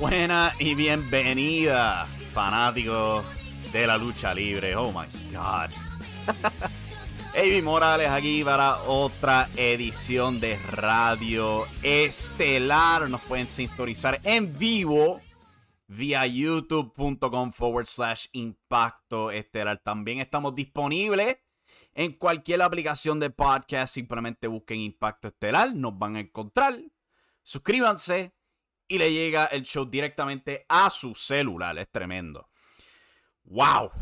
Buena y bienvenida, fanáticos de la lucha libre. Oh my god. Avi Morales aquí para otra edición de Radio Estelar. Nos pueden sintonizar en vivo vía youtube.com forward slash impacto estelar. También estamos disponibles en cualquier aplicación de podcast. Simplemente busquen Impacto Estelar. Nos van a encontrar. Suscríbanse y le llega el show directamente a su celular. Es tremendo. ¡Wow!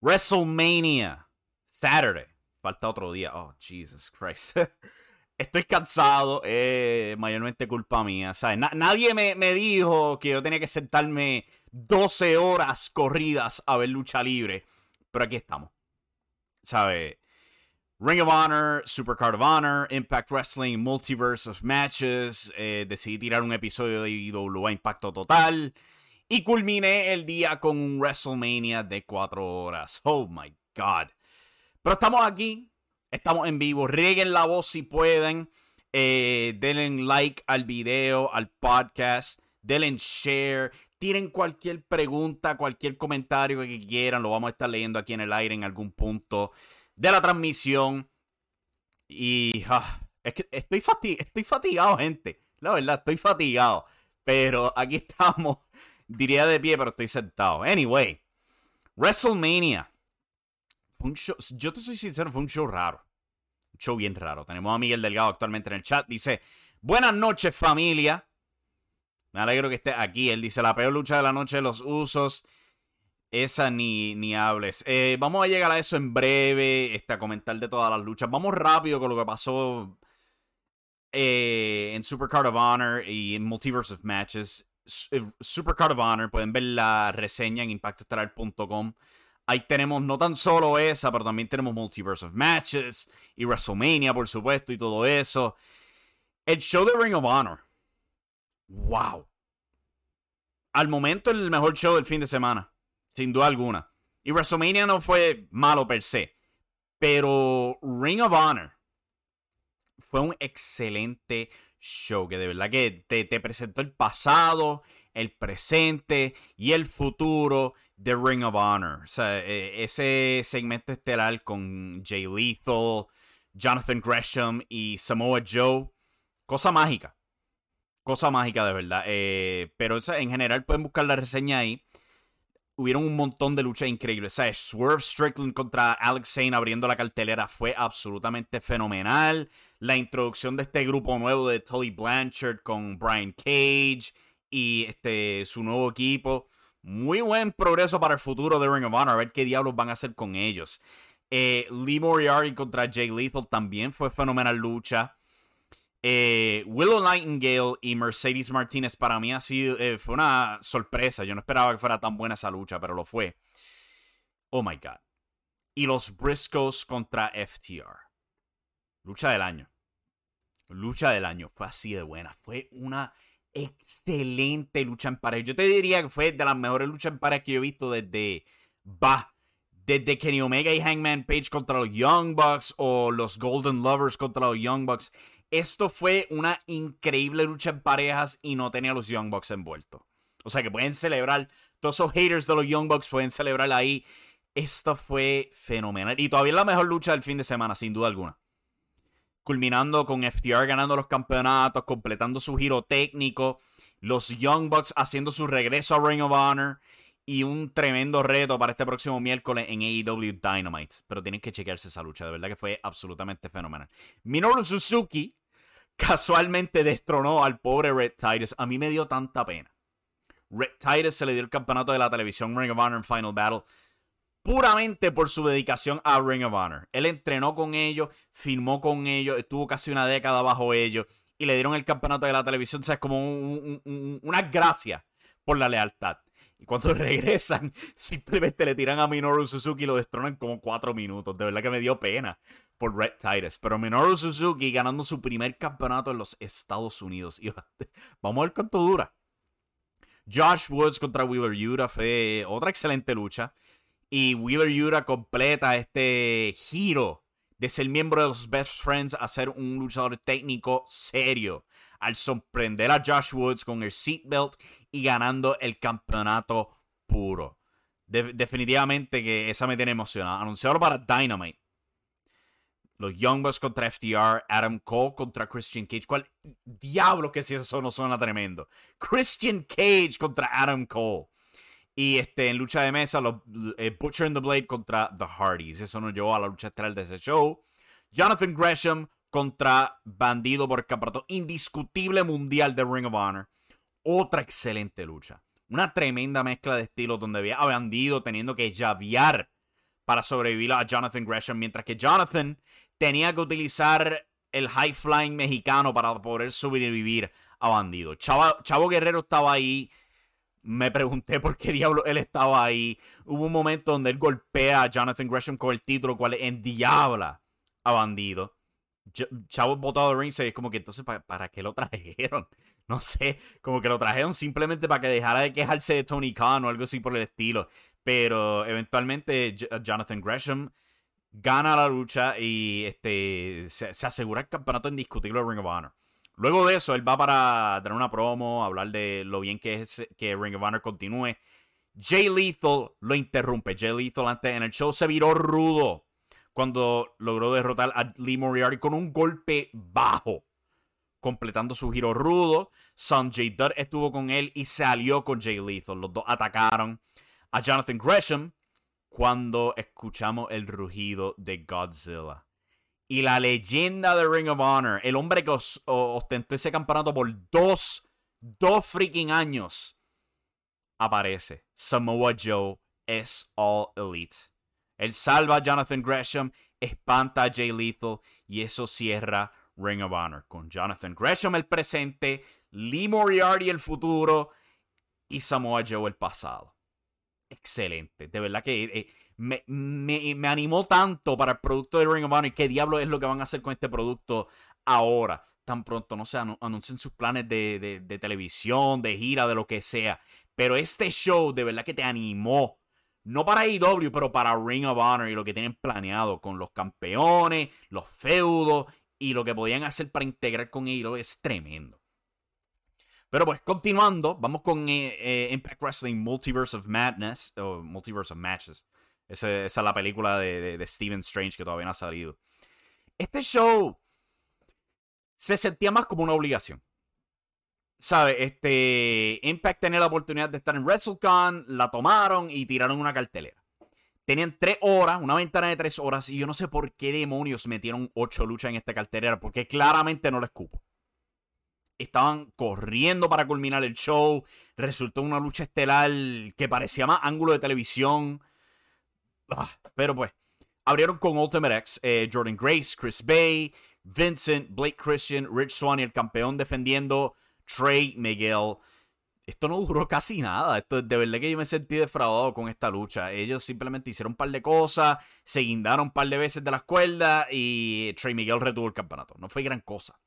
WrestleMania. Saturday. Falta otro día. Oh, Jesus Christ. Estoy cansado. Eh, mayormente culpa mía. ¿sabes? nadie me, me dijo que yo tenía que sentarme 12 horas corridas a ver lucha libre. Pero aquí estamos. ¿Sabes? Ring of Honor, Supercard of Honor, Impact Wrestling, Multiverse of Matches. Eh, decidí tirar un episodio de IWA Impacto Total. Y culminé el día con un WrestleMania de 4 horas. Oh my God. Pero estamos aquí. Estamos en vivo. Rieguen la voz si pueden. Eh, denle like al video, al podcast. Denle share. Tiren cualquier pregunta, cualquier comentario que quieran. Lo vamos a estar leyendo aquí en el aire en algún punto de la transmisión. Y ah, es que estoy, estoy fatigado, gente. La verdad, estoy fatigado. Pero aquí estamos. Diría de pie, pero estoy sentado. Anyway, WrestleMania. yo te soy sincero, fue un show raro. Un show bien raro. Tenemos a Miguel Delgado actualmente en el chat. Dice, buenas noches familia. Me alegro que esté aquí. Él dice, la peor lucha de la noche de los usos. Esa ni, ni hables. Eh, vamos a llegar a eso en breve, este, a comentar de todas las luchas. Vamos rápido con lo que pasó eh, en Supercard of Honor y en Multiverse of Matches. Eh, Supercard of Honor, pueden ver la reseña en impactoestelar.com. Ahí tenemos no tan solo esa, pero también tenemos Multiverse of Matches y WrestleMania, por supuesto, y todo eso. El show de Ring of Honor. ¡Wow! Al momento, el mejor show del fin de semana sin duda alguna. Y WrestleMania no fue malo per se, pero Ring of Honor fue un excelente show que de verdad que te, presentó el pasado, el presente y el futuro de Ring of Honor. O sea, e, ese segmento estelar con Jay Lethal, Jonathan Gresham y Samoa Joe, cosa mágica. Cosa mágica de verdad. Eh, pero en general pueden buscar la reseña ahí. Hubieron un montón de luchas increíbles. ¿Sabes? Swerve Strickland contra Alex Zane abriendo la cartelera fue absolutamente fenomenal. La introducción de este grupo nuevo de Tully Blanchard con Brian Cage y este, su nuevo equipo. Muy buen progreso para el futuro de Ring of Honor. A ver qué diablos van a hacer con ellos. Eh, Lee Moriarty contra Jay Lethal también fue fenomenal lucha. Eh, Willow Nightingale y Mercedes Martinez para mí ha sido, eh, fue una sorpresa. Yo no esperaba que fuera tan buena esa lucha, pero lo fue. Oh my god. Y los Briscoes contra FTR. Lucha del año. Lucha del año. Fue así de buena. Fue una excelente lucha en pared. Yo te diría que fue de las mejores luchas en pared que yo he visto desde. Bah. Desde Kenny Omega y Hangman Page contra los Young Bucks o los Golden Lovers contra los Young Bucks. Esto fue una increíble lucha en parejas y no tenía a los Young Bucks envueltos. O sea que pueden celebrar, todos esos haters de los Young Bucks pueden celebrar ahí. Esto fue fenomenal. Y todavía la mejor lucha del fin de semana, sin duda alguna. Culminando con FTR ganando los campeonatos, completando su giro técnico. Los Young Bucks haciendo su regreso a Ring of Honor y un tremendo reto para este próximo miércoles en AEW Dynamite. Pero tienen que chequearse esa lucha, de verdad que fue absolutamente fenomenal. Minoru Suzuki casualmente destronó al pobre Red Titus. A mí me dio tanta pena. Red Titus se le dio el campeonato de la televisión Ring of Honor Final Battle puramente por su dedicación a Ring of Honor. Él entrenó con ellos, firmó con ellos, estuvo casi una década bajo ellos y le dieron el campeonato de la televisión. O sea, es como una gracia por la lealtad. Y cuando regresan, simplemente le tiran a Minoru Suzuki y lo destronan como cuatro minutos. De verdad que me dio pena por Red Titus. Pero Minoru Suzuki ganando su primer campeonato en los Estados Unidos. Vamos a ver cuánto dura. Josh Woods contra Wheeler Yuta fue otra excelente lucha. Y Wheeler Yuta completa este giro de ser miembro de los Best Friends a ser un luchador técnico serio al sorprender a Josh Woods con el seatbelt y ganando el campeonato puro. definitivamente que esa me tiene emocionado. Anunciado para Dynamite. Los Young Bucks contra FTR, Adam Cole contra Christian Cage. ¿Cuál diablo que si eso no suena tremendo? Christian Cage contra Adam Cole. Y este, en lucha de mesa, los, eh, Butcher and the Blade contra The Hardys. Eso nos llevó a la lucha estelar de ese show. Jonathan Gresham contra Bandido por el campeonato indiscutible mundial de Ring of Honor. Otra excelente lucha. Una tremenda mezcla de estilos donde había a Bandido teniendo que llavear para sobrevivir a Jonathan Gresham, mientras que Jonathan tenía que utilizar el high flying mexicano para poder sobrevivir a Bandido. Chavo, Guerrero estaba ahí. Me pregunté por qué diablo él estaba ahí. Hubo un momento donde él golpea a Jonathan Gresham con el título, cual endiabla a Bandido. Chavo botado de ring es como que entonces ¿para, qué lo trajeron? No sé, como que lo trajeron simplemente para que dejara de quejarse de Tony Khan o algo así por el estilo. Pero eventualmente Jonathan Gresham gana la lucha y este, se, asegura el campeonato indiscutible de Ring of Honor. Luego de eso, él va para dar una promo, hablar de lo bien que es que Ring of Honor continúe. Jay Lethal lo interrumpe. Jay Lethal antes en el show se viró rudo cuando logró derrotar a Lee Moriarty con un golpe bajo, completando su giro rudo. Sanjay Dutt estuvo con él y salió con Jay Lethal. Los dos atacaron a Jonathan Gresham cuando escuchamos el rugido de Godzilla. Y la leyenda de Ring of Honor, el hombre que ostentó ese campeonato por dos, dos freaking años, aparece. Samoa Joe es All Elite. Él salva a Jonathan Gresham, espanta a Jay Lethal y eso cierra Ring of Honor con Jonathan Gresham el presente, Lee Moriarty el futuro y Samoa Joe el pasado. Excelente, de verdad que eh, me, me, animó tanto para el producto de Ring of Honor y qué diablo es lo que van a hacer con este producto ahora. Tan pronto, no sé, anuncien sus planes de, de televisión, de gira, de lo que sea. Pero este show de verdad que te animó no para AEW, pero para Ring of Honor y lo que tienen planeado con los campeones, los feudos y lo que podían hacer para integrar con AEW es tremendo. Pero pues continuando, vamos con eh, eh, Impact Wrestling Multiverse of Madness, o Multiverse of Matches. Esa, es la película de, de, Stephen Strange que todavía no ha salido. Este show se sentía más como una obligación. ¿Sabes? Este, Impact tenía la oportunidad de estar en WrestleCon, la tomaron y tiraron una cartelera. Tenían tres horas, una ventana de tres horas, y yo no sé por qué demonios metieron ocho luchas en esta cartelera, porque claramente no les cupo. Estaban corriendo para culminar el show. Resultó una lucha estelar que parecía más ángulo de televisión. Ah, pero pues, abrieron con Ultimate X, eh, Jordan Grace, Chris Bay, Vincent, Blake Christian, Rich Swan y el campeón defendiendo Trey Miguel. Esto no duró casi nada. Esto, de verdad que yo me sentí defraudado con esta lucha. Ellos simplemente hicieron un par de cosas, se guindaron un par de veces de las cuerdas y Trey Miguel retuvo el campeonato. No fue gran cosa.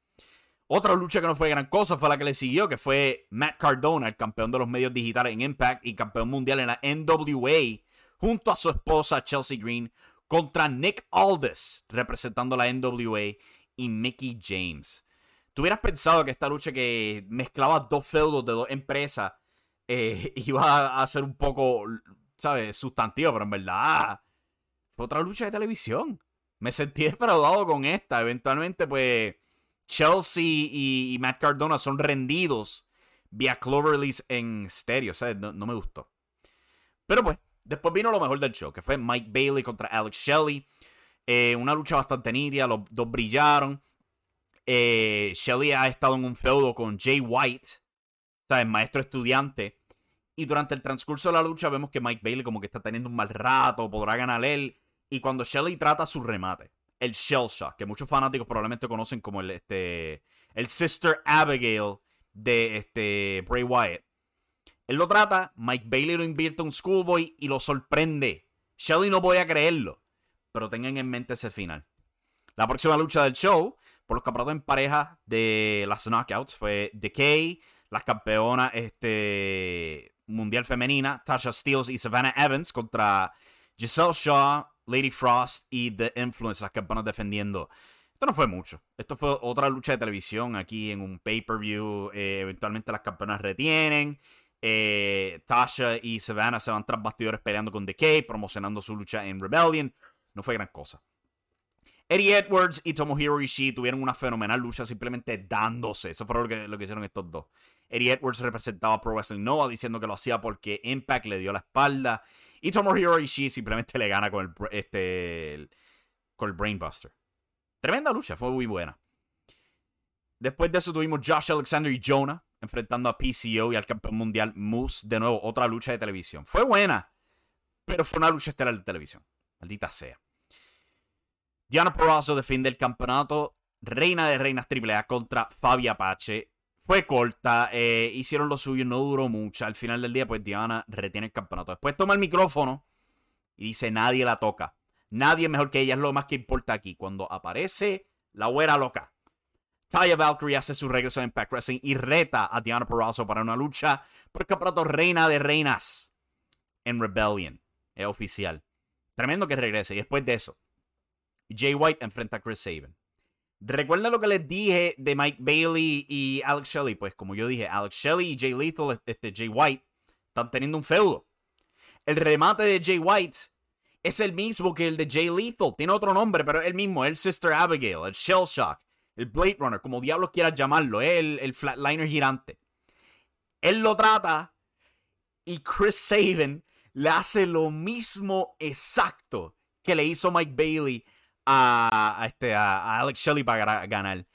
Otra lucha que no fue gran cosa fue la que le siguió, que fue Matt Cardona, el campeón de los medios digitales en Impact y campeón mundial en la NWA, junto a su esposa Chelsea Green, contra Nick Aldis, representando la NWA, y Mickey James. ¿Tú hubieras pensado que esta lucha que mezclaba dos feudos de dos empresas eh, iba a ser un poco, ¿sabes?, sustantiva, pero en verdad fue otra lucha de televisión. Me sentí defraudado con esta. Eventualmente, pues, Chelsea y, Matt Cardona son rendidos vía Cloverleaf en estéreo. O no, no me gustó. Pero pues, después vino lo mejor del show, que fue Mike Bailey contra Alex Shelley. Eh, una lucha bastante nítida, los dos brillaron. Eh, Shelley ha estado en un feudo con Jay White, ¿sabes? Maestro estudiante. Y durante el transcurso de la lucha vemos que Mike Bailey como que está teniendo un mal rato, podrá ganar él. Y cuando Shelley trata su remate, el Shell Shock, que muchos fanáticos probablemente conocen como el, este, el Sister Abigail de este, Bray Wyatt. Él lo trata, Mike Bailey lo invierte a un schoolboy y lo sorprende. Shelley no podía creerlo. Pero tengan en mente ese final. La próxima lucha del show, por los campeonatos en pareja de las Knockouts, fue Decay, las campeonas este, mundial femenina, Tasha Steeles y Savannah Evans contra Giselle Shaw, Lady Frost y The Influence, las campeonas defendiendo. Esto no fue mucho. Esto fue otra lucha de televisión aquí en un pay-per-view. Eh, eventualmente las campeonas retienen. Eh, Tasha y Savannah se van tras bastidores peleando con Decay, promocionando su lucha en Rebellion. No fue gran cosa. Eddie Edwards y Tomohiro Ishii tuvieron una fenomenal lucha simplemente dándose. Eso fue lo que, hicieron estos dos. Eddie Edwards representaba a Pro Wrestling Nova diciendo que lo hacía porque Impact le dio la espalda. Y Tomohiro Ishii simplemente le gana con el, este, con el Brainbuster. Tremenda lucha, fue muy buena. Después de eso tuvimos Josh Alexander y Jonah enfrentando a PCO y al campeón mundial Moose. De nuevo, otra lucha de televisión. Fue buena, pero fue una lucha estelar de televisión. Maldita sea. Diana Porrazzo defiende el campeonato. Reina de Reinas AAA contra Fabi Apache. Fue corta, eh, hicieron lo suyo, no duró mucho. Al final del día, pues Diana retiene el campeonato. Después toma el micrófono y dice: Nadie la toca. Nadie mejor que ella, es lo más que importa aquí. Cuando aparece la güera loca. Taya Valkyrie hace su regreso en Impact Wrestling y reta a Diana Porrazzo para una lucha por el campeonato Reina de Reinas en Rebellion. Es oficial. Tremendo que regrese. Y después de eso, Jay White enfrenta a Chris Sabin. ¿Recuerda lo que les dije de Mike Bailey y Alex Shelley? Pues como yo dije, Alex Shelley y Jay Lethal, este, Jay White, están teniendo un feudo. El remate de Jay White es el mismo que el de Jay Lethal. Tiene otro nombre, pero es el mismo. El Sister Abigail, el Shell Shock, el Blade Runner, como diablos quieras llamarlo. el, el Flatliner girante. Él lo trata y Chris Sabin le hace lo mismo exacto que le hizo Mike Bailey a, este, a, Alex Shelley para ganar.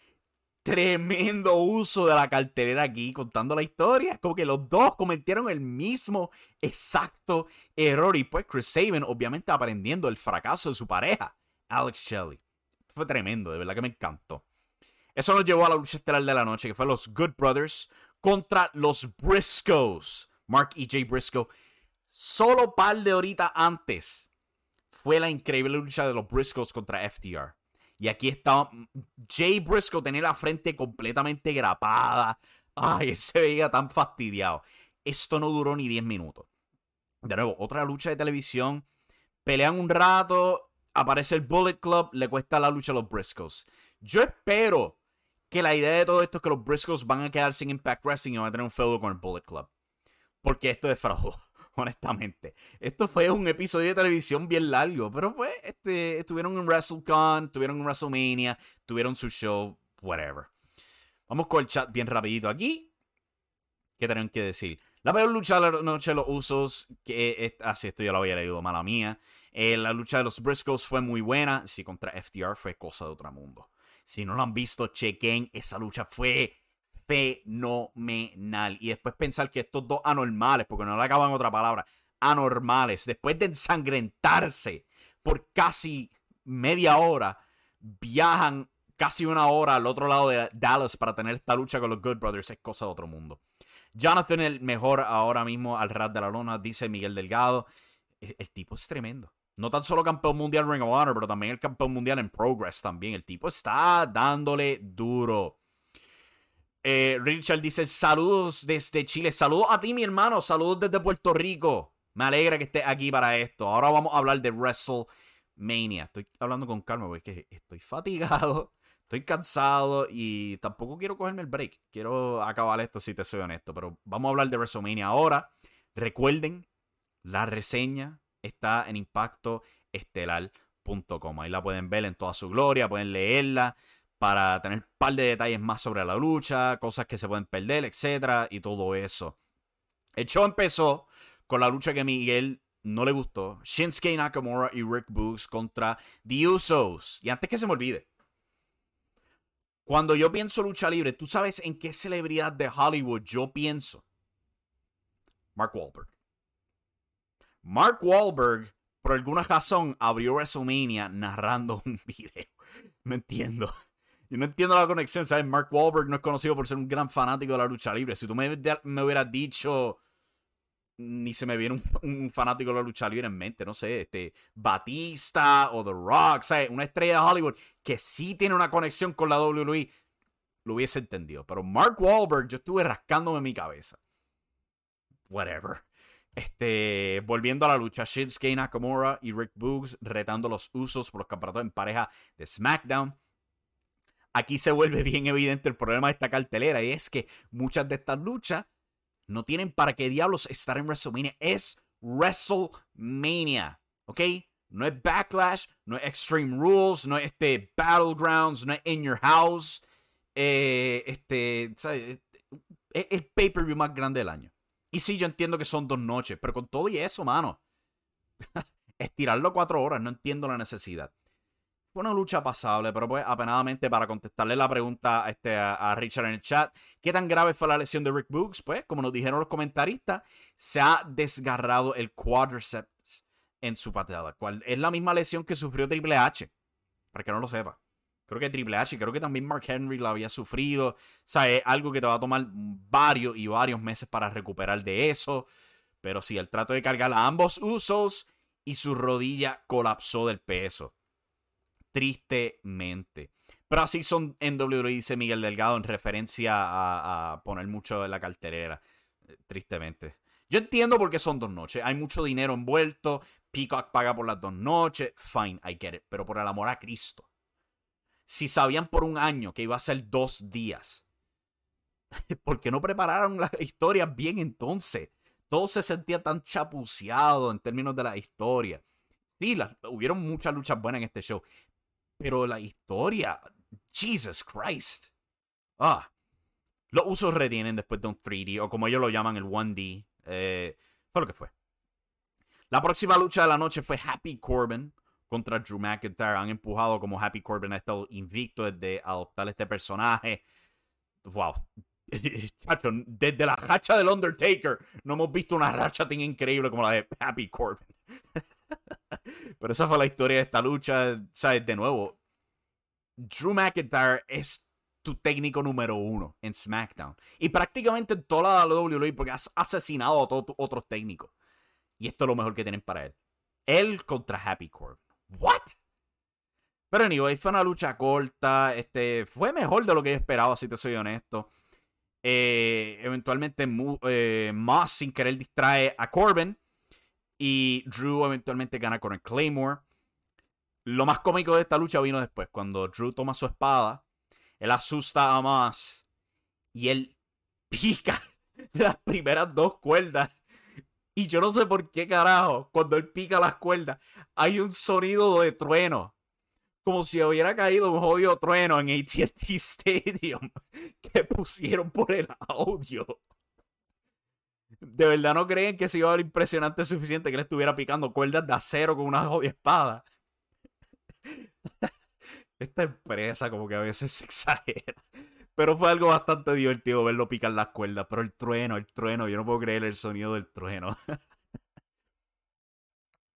Tremendo uso de la cartelera aquí contando la historia. Como que los dos cometieron el mismo exacto error. Y pues Chris Sabin, obviamente, aprendiendo el fracaso de su pareja, Alex Shelley. Fue tremendo, de verdad que me encantó. Eso nos llevó a la lucha estelar de la noche, que fue los Good Brothers contra los Briscoes. Mark y Jay Briscoe. Solo par de horitas antes fue la increíble lucha de los Briscoes contra FTR. Y aquí está Jay Briscoe tenía la frente completamente grapada. Ay, él se veía tan fastidiado. Esto no duró ni 10 minutos. De nuevo, otra lucha de televisión. Pelean un rato, aparece el Bullet Club, le cuesta la lucha a los Briscoes. Yo espero que la idea de todo esto es que los Briscoes van a quedar sin Impact Wrestling y van a tener un feudo con el Bullet Club. Porque esto es fraude. honestamente. Esto fue un episodio de televisión bien largo, pero pues este, estuvieron en WrestleCon, estuvieron en WrestleMania, tuvieron su show, whatever. Vamos con el chat bien rapidito aquí. ¿Qué tienen que decir? La peor lucha de la noche los usos, que así ah, esto ya lo había leído, mala mía. Eh, la lucha de los Briscoes fue muy buena. Sí, contra FTR fue cosa de otro mundo. Si no lo han visto, chequen. Esa lucha fue fenomenal. Y después pensar que estos dos anormales, porque no le acaban otra palabra, anormales, después de ensangrentarse por casi media hora, viajan casi una hora al otro lado de Dallas para tener esta lucha con los Good Brothers. Es cosa de otro mundo. Jonathan, el mejor ahora mismo al rat de la lona, dice Miguel Delgado. el tipo es tremendo. No tan solo campeón mundial Ring of Honor, pero también el campeón mundial en Progress también. El tipo está dándole duro. Eh, Richard dice, saludos desde Chile. Saludos a ti, mi hermano. Saludos desde Puerto Rico. Me alegra que estés aquí para esto. Ahora vamos a hablar de WrestleMania. Estoy hablando con calma porque estoy fatigado, estoy cansado y tampoco quiero cogerme el break. Quiero acabar esto si te soy honesto. Pero vamos a hablar de WrestleMania ahora. Recuerden la reseña está en impactoestelar.com. Ahí la pueden ver en toda su gloria, pueden leerla para tener un par de detalles más sobre la lucha, cosas que se pueden perder, etcétera, y todo eso. El show empezó con la lucha que Miguel no le gustó. Shinsuke Nakamura y Rick Books contra The Usos. Y antes que se me olvide, cuando yo pienso lucha libre, ¿tú sabes en qué celebridad de Hollywood yo pienso? Mark Wahlberg. Mark Wahlberg, por alguna razón, abrió WrestleMania narrando un video. No entiendo. Yo no entiendo la conexión, ¿sabes? Mark Wahlberg no es conocido por ser un gran fanático de la lucha libre. Si tú me, hubieras dicho, ni se me viene un, fanático de la lucha libre en mente, no sé, este, Batista o The Rock, ¿sabes? Una estrella de Hollywood que sí tiene una conexión con la WWE, lo hubiese entendido. Pero Mark Wahlberg, yo estuve rascándome mi cabeza. Whatever. Este, volviendo a la lucha, Shinsuke Nakamura y Rick Boogs retando los usos por los campeonatos en pareja de SmackDown. Aquí se vuelve bien evidente el problema de esta cartelera y es que muchas de estas luchas no tienen para qué diablos estar en WrestleMania. Es WrestleMania, ¿ok? No es Backlash, no es Extreme Rules, no es este Battlegrounds, no es In Your House. Eh, este, Es el pay-per-view más grande del año. Y sí, yo entiendo que son dos noches, pero con todo y eso, mano. Estirarlo cuatro horas, no entiendo la necesidad. Fue una lucha pasable, pero pues apenadamente para contestarle la pregunta este, a, Richard en el chat, ¿qué tan grave fue la lesión de Rick Books? Pues, como nos dijeron los comentaristas, se ha desgarrado el quadriceps en su patada, cual es la misma lesión que sufrió Triple H, para que no lo sepa. Creo que Triple H, creo que también Mark Henry lo había sufrido. O sea, es algo que te va a tomar varios y varios meses para recuperar de eso. Pero sí, el trato de cargar a ambos usos y su rodilla colapsó del peso. Tristemente. Pero así son en WWE, dice Miguel Delgado, en referencia a, poner mucho en la carterera. Tristemente. Yo entiendo por qué son dos noches. Hay mucho dinero envuelto. Peacock paga por las dos noches. Fine, I get it. Pero por el amor a Cristo si sabían por un año que iba a ser dos días? ¿Por qué no prepararon las historias bien entonces? Todo se sentía tan chapuceado en términos de la historia. Sí, hubieron muchas luchas buenas en este show. Pero la historia, Jesus Christ. Ah, los usos retienen después de un 3D, o como ellos lo llaman, el 1D. Eh, fue lo que fue. La próxima lucha de la noche fue Happy Corbin contra Drew McIntyre. Han empujado como Happy Corbin ha estado invicto desde adoptar este personaje. Wow. Desde la racha del Undertaker no hemos visto una racha tan increíble como la de Happy Corbin. Pero esa fue la historia de esta lucha. ¿Sabes? De nuevo, Drew McIntyre es tu técnico número uno en SmackDown. Y prácticamente en toda la WWE porque has asesinado a todos tus otros técnicos. Y esto es lo mejor que tienen para él. Él contra Happy Corbin. ¿What? Pero anyway, fue una lucha corta. Este, fue mejor de lo que yo esperaba, si te soy honesto. Eh, eventualmente, eh, Moss sin querer distrae a Corbin. Y Drew eventualmente gana con el Claymore. Lo más cómico de esta lucha vino después, cuando Drew toma su espada. Él asusta a Moss. Y él pica las primeras dos cuerdas y yo no sé por qué carajo, cuando él pica las cuerdas, hay un sonido de trueno. Como si hubiera caído un jodido trueno en ATT Stadium que pusieron por el audio. ¿De verdad no creen que se iba a ver impresionante suficiente que le estuviera picando cuerdas de acero con una jodida espada? Esta empresa como que a veces se exagera. Pero fue algo bastante divertido verlo picar las cuerdas. Pero el trueno, el trueno, yo no puedo creer el sonido del trueno.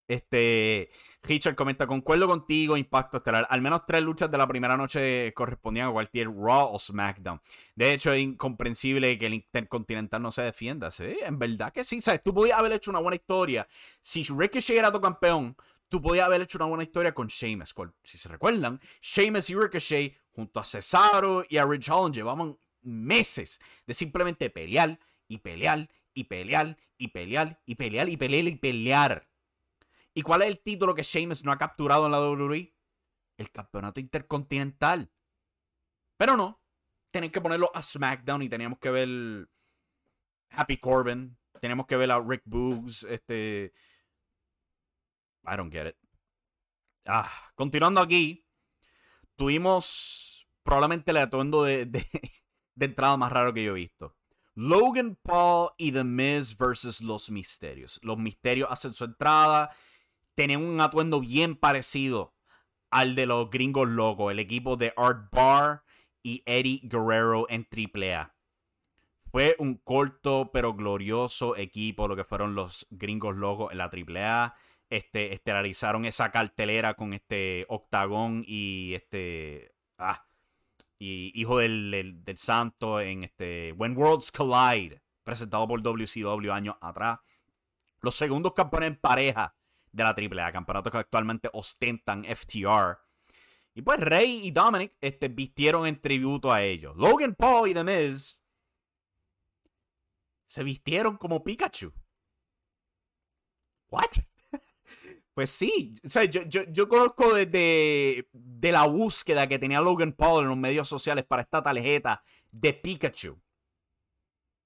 Este, Richard comenta, concuerdo contigo, Impacto Estelar. Al menos tres luchas de la primera noche correspondían a cualquier Raw o SmackDown. De hecho, es incomprensible que el Intercontinental no se defienda. Sí, en verdad que sí. ¿Sabes? Tú podías haber hecho una buena historia. Si Ricochet era tu campeón, tú podías haber hecho una buena historia con Sheamus. Si se recuerdan, Sheamus y Ricochet, junto a Cesaro y a Rich Holland, llevaban meses de simplemente pelear y pelear y pelear y pelear y pelear y pelear y pelear. ¿Y cuál es el título que Sheamus no ha capturado en la WWE? El campeonato intercontinental. Pero no. Tienen que ponerlo a SmackDown y teníamos que ver Happy Corbin. Tenemos que ver a Rick Boogs. Este. I don't get it. Ah, continuando aquí. Tuvimos probablemente el atuendo de, de entrada más raro que yo he visto. Logan Paul y The Miz versus Los Misterios. Los Misterios hacen su entrada tenían un atuendo bien parecido al de los gringos locos, el equipo de Art Barr y Eddie Guerrero en AAA. Fue un corto pero glorioso equipo lo que fueron los gringos locos en la AAA. Este, estelarizaron esa cartelera con este Octagón y este. Ah, y Hijo del, del, Santo en este. When Worlds Collide, presentado por WCW años atrás. Los segundos campeones en pareja de la AAA, campeonatos que actualmente ostentan FTR. Y pues Rey y Dominic este, vistieron en tributo a ellos. Logan Paul y The Miz se vistieron como Pikachu. ¿What? Pues sí, o yo, yo, conozco desde de la búsqueda que tenía Logan Paul en los medios sociales para esta tarjeta de Pikachu.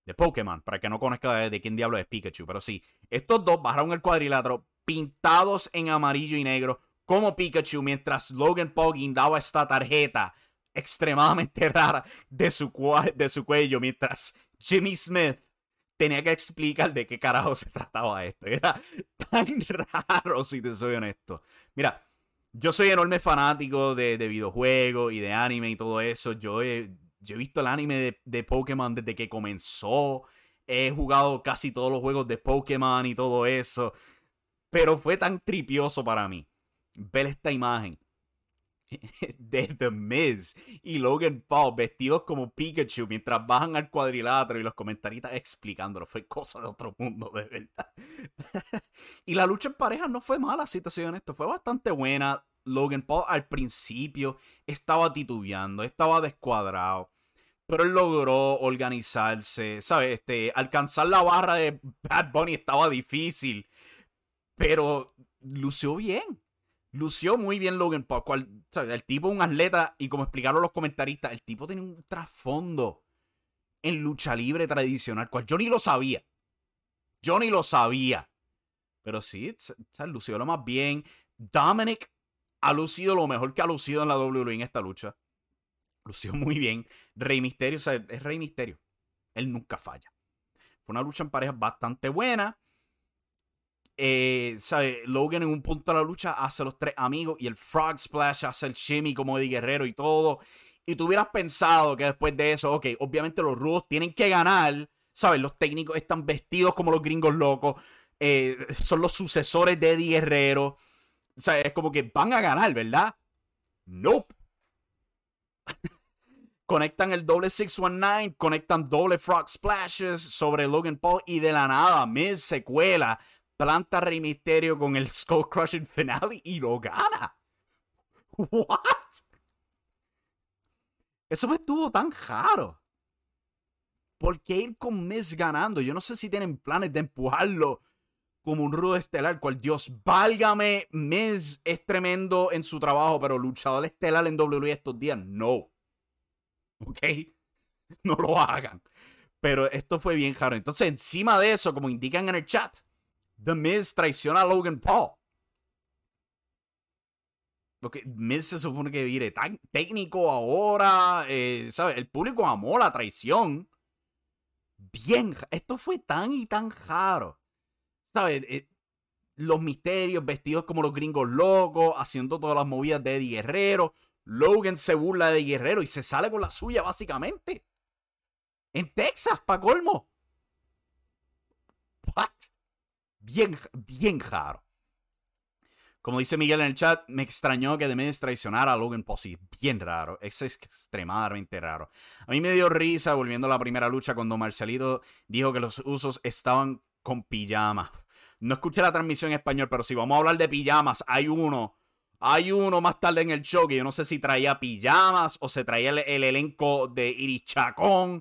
De Pokémon, para que no conozca de, de quién diablo es Pikachu. Pero sí, estos dos bajaron el cuadrilátero, pintados en amarillo y negro como Pikachu mientras Logan Paul guindaba esta tarjeta extremadamente rara de su, de su cuello mientras Jimmy Smith tenía que explicar de qué carajo se trataba esto. Era tan raro, si te soy honesto. Mira, yo soy enorme fanático de, videojuegos y de anime y todo eso. Yo he, yo he visto el anime de, de Pokémon desde que comenzó. He jugado casi todos los juegos de Pokémon y todo eso. Pero fue tan tripioso para mí ver esta imagen de The Miz y Logan Paul vestidos como Pikachu mientras bajan al cuadrilátero y los comentaristas explicándolo. Fue cosa de otro mundo, de verdad. y la lucha en pareja no fue mala, si te soy honesto. Fue bastante buena. Logan Paul al principio estaba titubeando, estaba descuadrado. Pero él logró organizarse, ¿sabes? Este, alcanzar la barra de Bad Bunny estaba difícil. Pero lució bien. Lució muy bien Logan Paul. Cual, el tipo un atleta y como explicaron los comentaristas, el tipo tiene un trasfondo en lucha libre tradicional, cual yo ni lo sabía. Yo ni lo sabía. Pero sí, lució lo más bien. Dominic ha lucido lo mejor que ha lucido en la WWE en esta lucha. Lució muy bien. Rey Misterio, o sea, es Rey Misterio. Él nunca falla. Fue una lucha en pareja bastante buena eh, ¿sabe? Logan en un punto de la lucha hace los tres amigos y el Frog Splash hace el shimmy como Eddie Guerrero y todo. Y tú hubieras pensado que después de eso, ok, obviamente los rudos tienen que ganar, ¿sabes? Los técnicos están vestidos como los gringos locos, eh, son los sucesores de Eddie Guerrero. O sea, es como que van a ganar, ¿verdad? Nope. conectan el doble 619, conectan doble frog splashes sobre Logan Paul y de la nada Miz se cuela planta Rey Misterio con el Skull Crushing Finale y lo gana. What? Eso me estuvo tan raro. ¿Por qué ir con Miz ganando? Yo no sé si tienen planes de empujarlo como un rudo estelar, cual Dios válgame, Miz es tremendo en su trabajo, pero luchador estelar en WWE estos días, no. ¿Ok? No lo hagan. Pero esto fue bien raro. Entonces, encima de eso, como indican en el chat, The Miz traiciona a Logan Paul. Lo que Miz se supone que tan técnico ahora, eh, ¿sabes? El público amó la traición. bien, esto fue tan y tan raro. ¿Sabes? Eh, los misterios vestidos como los gringos locos, haciendo todas las movidas de Eddie Guerrero. Logan se burla de Guerrero y se sale con la suya, básicamente. En Texas, pa' colmo. What? Bien, bien raro. Como dice Miguel en el chat, me extrañó que Demedes traicionara a Logan Posse. Bien raro. Es extremadamente raro. A mí me dio risa volviendo a la primera lucha cuando Marcelito dijo que los usos estaban con pijama. No escuché la transmisión en español, pero si vamos a hablar de pijamas, hay uno. Hay uno más tarde en el show que yo no sé si traía pijamas o se traía el, elenco de Irichacón.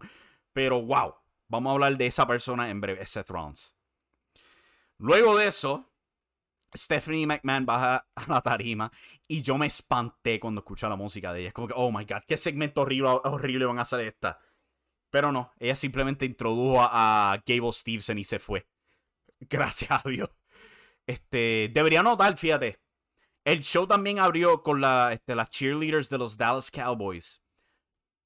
Pero wow, vamos a hablar de esa persona en breve, Seth Rollins. Luego de eso, Stephanie McMahon baja a la tarima y yo me espanté cuando escuché la música de ella. Es como que, oh my god, qué segmento horrible, horrible van a hacer esta. Pero no, ella simplemente introdujo a, Gable Stevenson y se fue. Gracias a Dios. Este, debería notar, fíjate. El show también abrió con la, este, las cheerleaders de los Dallas Cowboys.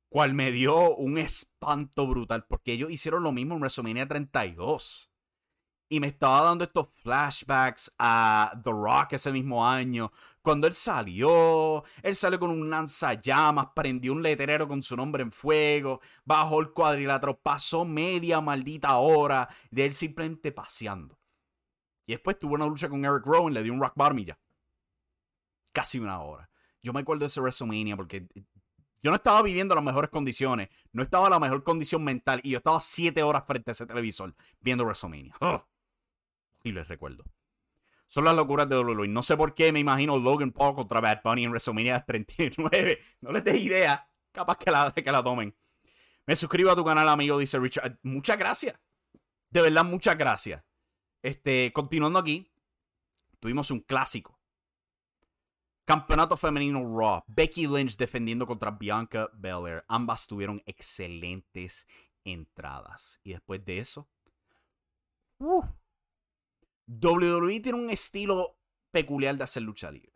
Cual me dio un espanto brutal. Porque ellos hicieron lo mismo en WrestleMania 32. Y me estaba dando estos flashbacks a The Rock ese mismo año. Cuando él salió, él salió con un lanzallamas, prendió un letrero con su nombre en fuego, bajó el cuadrilátero, pasó media maldita hora de él simplemente paseando. Y después tuvo una lucha con Eric Rowan, le dio un rock bottom y ya. Casi una hora. Yo me acuerdo de ese WrestleMania porque yo no estaba viviendo las mejores condiciones, no estaba en la mejor condición mental y yo estaba siete horas frente a ese televisor viendo WrestleMania y les recuerdo. Son las locuras de WWE. No sé por qué me imagino Logan Paul contra Bad Bunny en WrestleMania 39. No les des idea. Capaz que la, que la tomen. Me suscribo a tu canal, amigo, dice Richard. Muchas gracias. De verdad, muchas gracias. Este, continuando aquí, tuvimos un clásico. Campeonato femenino Raw. Becky Lynch defendiendo contra Bianca Belair. Ambas tuvieron excelentes entradas. Y después de eso, uh, WWE tiene un estilo peculiar de hacer lucha libre.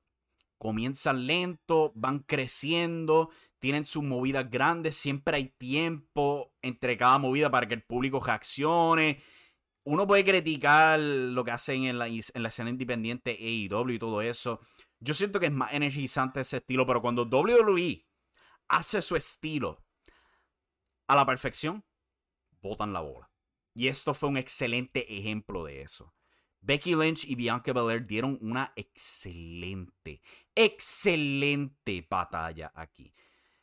Comienzan lento, van creciendo, tienen sus movidas grandes, siempre hay tiempo entre cada movida para que el público reaccione. Uno puede criticar lo que hacen en la, en la escena independiente AEW y todo eso. Yo siento que es más energizante ese estilo, pero cuando WWE hace su estilo a la perfección, botan la bola. Y esto fue un excelente ejemplo de eso. Becky Lynch y Bianca Belair dieron una excelente, excelente batalla aquí.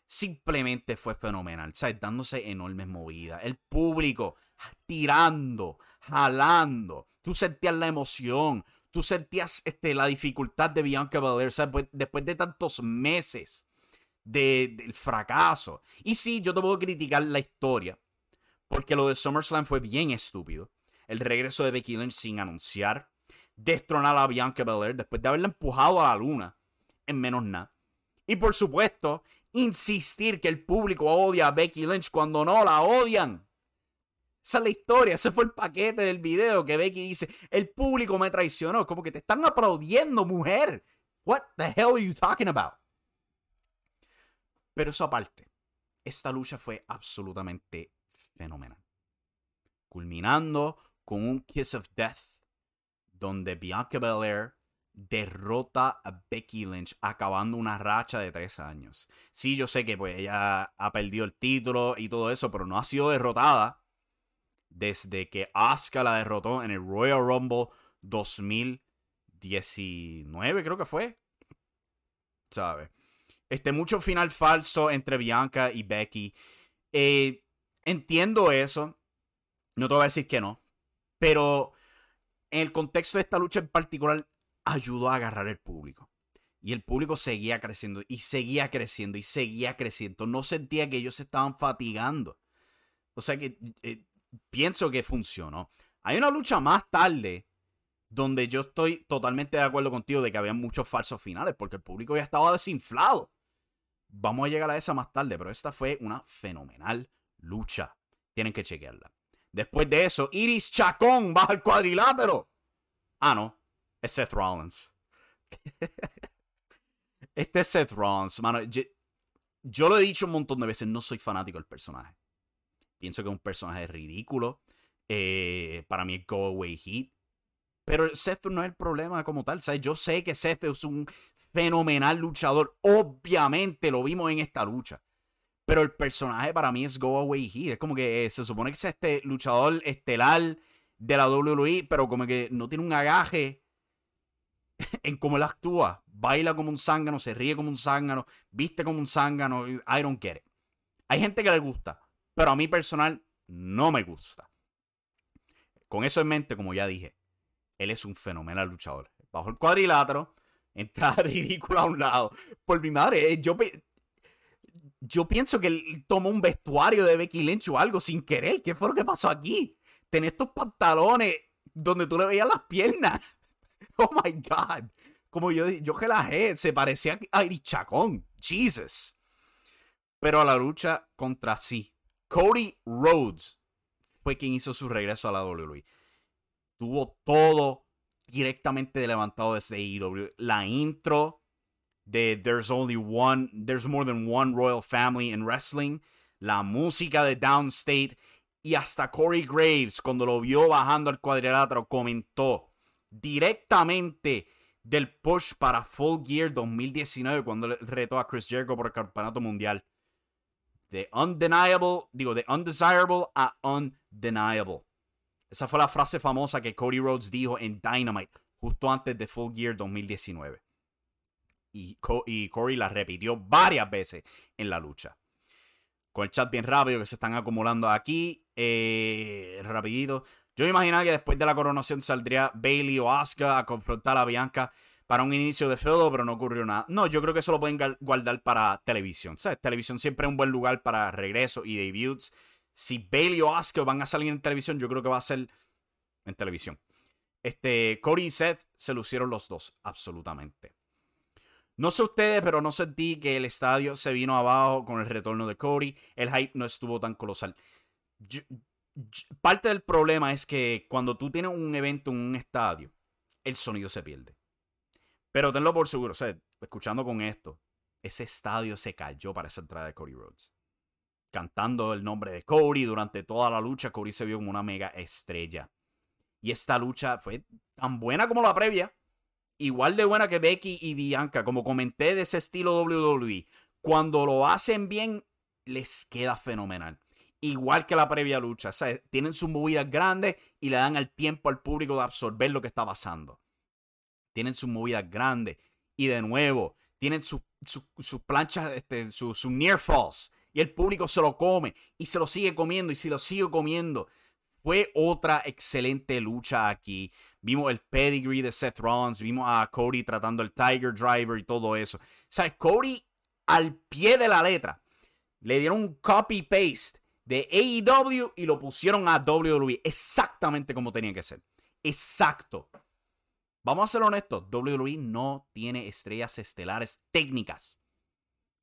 Simplemente fue fenomenal, ¿sabes? Dándose enormes movidas. El público tirando, jalando. Tú sentías la emoción. Tú sentías este, la dificultad de Bianca Belair, ¿sabes? Pues, después de tantos meses del fracaso. Y sí, yo te puedo criticar la historia. Porque lo de SummerSlam fue bien estúpido el regreso de Becky Lynch sin anunciar, destronar a Bianca Belair después de haberla empujado a la luna en menos nada. Y por supuesto, insistir que el público odia a Becky Lynch cuando no la odian. Esa es la historia, ese fue el paquete del video que Becky dice, el público me traicionó, como que te están aplaudiendo, mujer. What the hell are you talking about? Pero eso aparte, esta lucha fue absolutamente fenomenal. Culminando con un Kiss of Death, donde Bianca Belair derrota a Becky Lynch, acabando una racha de tres años. Sí, yo sé que pues ella ha perdido el título y todo eso, pero no ha sido derrotada desde que Asuka la derrotó en el Royal Rumble 2019, creo que fue. ¿Sabes? Este, mucho final falso entre Bianca y Becky. Eh, entiendo eso. No te voy a decir que no. Pero en el contexto de esta lucha en particular, ayudó a agarrar el público. Y el público seguía creciendo y seguía creciendo y seguía creciendo. No sentía que ellos se estaban fatigando. O sea que eh, pienso que funcionó. Hay una lucha más tarde donde yo estoy totalmente de acuerdo contigo de que había muchos falsos finales porque el público ya estaba desinflado. Vamos a llegar a esa más tarde, pero esta fue una fenomenal lucha. Tienen que chequearla. Después de eso, Iris Chacón baja al cuadrilátero. Ah, no. Es Seth Rollins. este es Seth Rollins, mano. Yo, lo he dicho un montón de veces, no soy fanático del personaje. Pienso que es un personaje ridículo. Eh, para mí es Go Away Heat. Pero Seth no es el problema como tal. ¿sabes? Yo sé que Seth es un fenomenal luchador. Obviamente lo vimos en esta lucha. Pero el personaje para mí es Go Away Heat. Es como que se supone que es este luchador estelar de la WWE, pero como que no tiene un agaje en cómo él actúa. Baila como un zángano, se ríe como un zángano, viste como un zángano. I don't get it. Hay gente que le gusta, pero a mí personal no me gusta. Con eso en mente, como ya dije, él es un fenomenal luchador. Bajo el cuadrilátero, entra ridículo a un lado. Por mi madre, eh, yo, yo pienso que él tomó un vestuario de Becky Lynch o algo sin querer. ¿Qué fue lo que pasó aquí? Tenía estos pantalones donde tú le veías las piernas. Oh my God. Como yo, yo relajé, se parecía a Chacón. Jesus. Pero a la lucha contra sí. Cody Rhodes fue quien hizo su regreso a la WWE. Tuvo todo directamente levantado desde AEW. La intro de There's Only One, There's More Than One Royal Family in Wrestling. La música de Downstate. Y hasta Corey Graves, cuando lo vio bajando al cuadrilátero, comentó directamente del push para Full Gear 2019 cuando retó a Chris Jericho por el campeonato mundial. De undeniable, digo, de undesirable a undeniable. Esa fue la frase famosa que Cody Rhodes dijo en Dynamite justo antes de Full Gear 2019. Y, Corey la repitió varias veces en la lucha. Con el chat bien rápido que se están acumulando aquí. Eh, rapidito. Yo me imaginaba que después de la coronación saldría Bailey o Asuka a confrontar a Bianca para un inicio de feudo, pero no ocurrió nada. No, yo creo que eso lo pueden guardar para televisión. ¿Sabes? Televisión siempre es un buen lugar para regreso y debuts. Si Bailey o Asuka van a salir en televisión, yo creo que va a ser en televisión. Este, Cody y Seth se lucieron los dos, absolutamente. No sé ustedes, pero no sentí que el estadio se vino abajo con el retorno de Cody. El hype no estuvo tan colosal parte del problema es que cuando tú tienes un evento en un estadio, el sonido se pierde. Pero tenlo por seguro, o sea, escuchando con esto, ese estadio se cayó para esa entrada de Cody Rhodes. Cantando el nombre de Cody durante toda la lucha, Cody se vio como una mega estrella. Y esta lucha fue tan buena como la previa. Igual de buena que Becky y Bianca. Como comenté de ese estilo WWE. Cuando lo hacen bien, les queda fenomenal igual que la previa lucha. Tienen sus movidas grandes y le dan el tiempo al público de absorber lo que está pasando. Tienen sus movidas grandes. Y de nuevo, tienen sus planchas, este, sus near falls. Y el público se lo come y se lo sigue comiendo y se lo sigue comiendo. Fue otra excelente lucha aquí. Vimos el pedigree de Seth Rollins, vimos a Cody tratando el Tiger Driver y todo eso. O sea, Cody al pie de la letra le dieron un copy-paste de AEW y lo pusieron a WWE exactamente como tenía que ser. Exacto. Vamos a ser honestos, WWE no tiene estrellas estelares técnicas.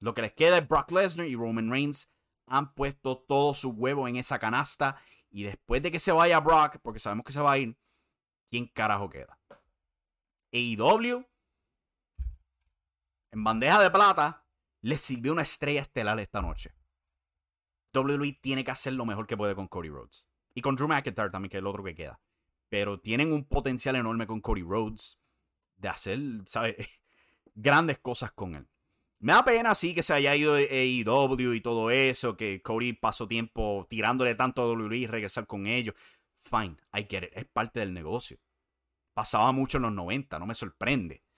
Lo que les queda es Brock Lesnar y Roman Reigns han puesto todo su huevo en esa canasta y después de que se vaya Brock, porque sabemos que se va a ir, ¿quién carajo queda? AEW en bandeja de plata les sirvió una estrella estelar esta noche. WWE tiene que hacer lo mejor que puede con Cody Rhodes. Y con Drew McIntyre también, que es el otro que queda. Pero tienen un potencial enorme con Cody Rhodes de hacer, ¿sabes? Grandes cosas con él. Me da pena, sí, que se haya ido AEW y todo eso, que Cody pasó tiempo tirándole tanto a WWE y regresar con ellos. Fine, I es parte del negocio. Pasaba mucho en los 90, no me sorprende.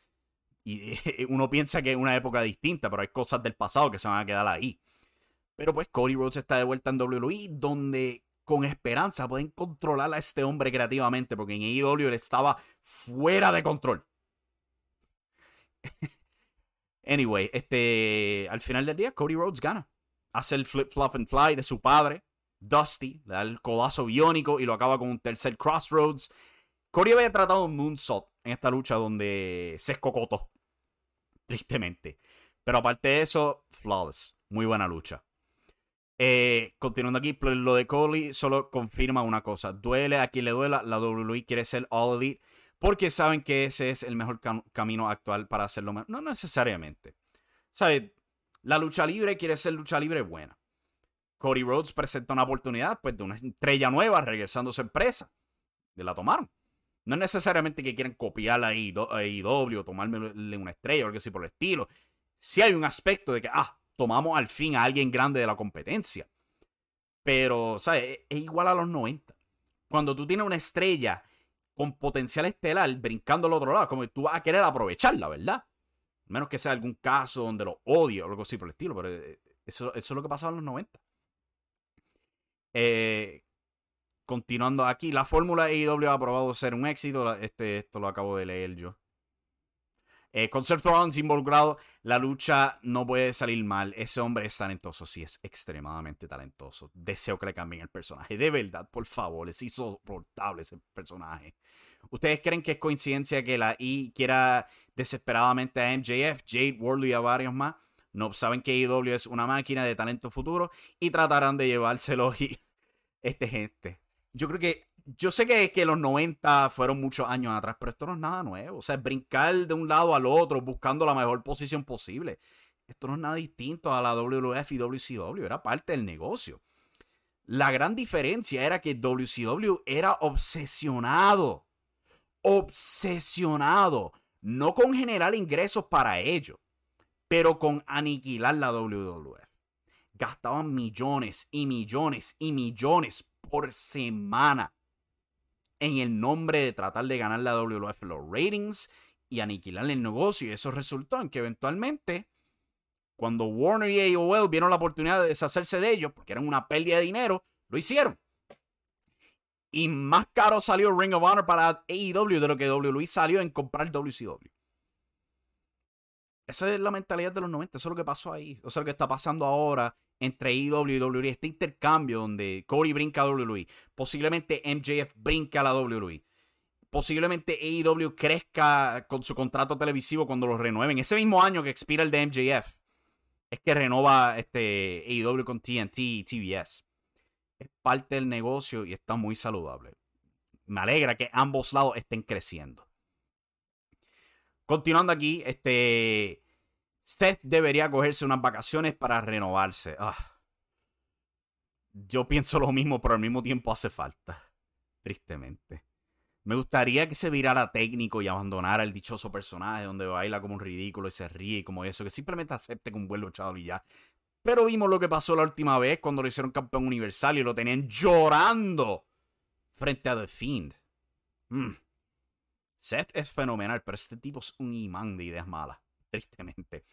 Y uno piensa que es una época distinta, pero hay cosas del pasado que se van a quedar ahí. Pero pues Cody Rhodes está de vuelta en WWE, donde con esperanza pueden controlar a este hombre creativamente, porque en AEW él estaba fuera de control. anyway, este, al final del día, Cody Rhodes gana. Hace el flip, flop and fly de su padre, Dusty, le da el codazo biónico y lo acaba con un tercer Crossroads. Cody había tratado un moonsault en esta lucha donde se escocotó. Tristemente. Pero aparte de eso, flawless. Muy buena lucha. Eh, continuando aquí, lo de Cody solo confirma una cosa. Duele a quien le duela, la WWE quiere ser All Elite porque saben que ese es el mejor camino actual para hacerlo. No necesariamente. ¿Sabes? La lucha libre quiere ser lucha libre buena. Cody Rhodes presenta una oportunidad pues, de una estrella nueva regresando a empresa. Y la tomaron. No es necesariamente que quieran copiar a AEW o tomarle una estrella o algo así por el estilo. Sí hay un aspecto de que, ah, tomamos al fin a alguien grande de la competencia. Pero, ¿sabes? Es igual a los 90. Cuando tú tienes una estrella con potencial estelar brincando al otro lado, como tú vas a querer aprovecharla, ¿verdad? Menos que sea algún caso donde lo odio o algo así por el estilo, pero eh, eso es lo que pasaba en los 90. Eh, continuando aquí, la fórmula AEW ha probado ser un éxito. Este, esto lo acabo de leer yo. Eh, con Seth Rollins involucrado, la lucha no puede salir mal. Ese hombre es talentoso, sí, es extremadamente talentoso. Deseo que le cambien el personaje. De verdad, por favor, es insoportable ese personaje. ¿Ustedes creen que es coincidencia que la I quiera desesperadamente a MJF, Jade, Wardley y a varios más? No saben que AEW es una máquina de talento futuro y tratarán de llevárselo y este gente. Yo creo que yo sé que, que, los 90 fueron muchos años atrás, pero esto no es nada nuevo. O sea, brincar de un lado al otro buscando la mejor posición posible. Esto no es nada distinto a la WWF y WCW, era parte del negocio. La gran diferencia era que WCW era obsesionado, obsesionado, no con generar ingresos para ellos, pero con aniquilar la WWF. Gastaban millones y millones y millones por semana en el nombre de tratar de ganar la WWF los ratings y aniquilar el negocio. Y eso resultó en que eventualmente, cuando Warner y AOL vieron la oportunidad de deshacerse de ellos, porque eran una pérdida de dinero, lo hicieron. Y más caro salió Ring of Honor para AEW de lo que WWE salió en comprar WCW. Esa es la mentalidad de los 90, eso es lo que pasó ahí. Eso es lo que está pasando ahora entre IW y WWE, este intercambio donde Cody brinca a WWE, posiblemente MJF brinca a la WWE, posiblemente AEW crezca con su contrato televisivo cuando lo renueven. Ese mismo año que expira el de MJF, es que renova este AEW con TNT y TBS. Es parte del negocio y está muy saludable. Me alegra que ambos lados estén creciendo. Continuando aquí, este Seth debería cogerse unas vacaciones para renovarse. Ah. Yo pienso lo mismo, pero al mismo tiempo hace falta. Tristemente. Me gustaría que se virara técnico y abandonara el dichoso personaje donde baila como un ridículo y se ríe como eso, que simplemente acepte que un buen luchador y ya. Pero vimos lo que pasó la última vez cuando lo hicieron campeón universal y lo tenían llorando frente a The Fiend. Mm. Seth es fenomenal, pero este tipo es un imán de ideas malas tristemente.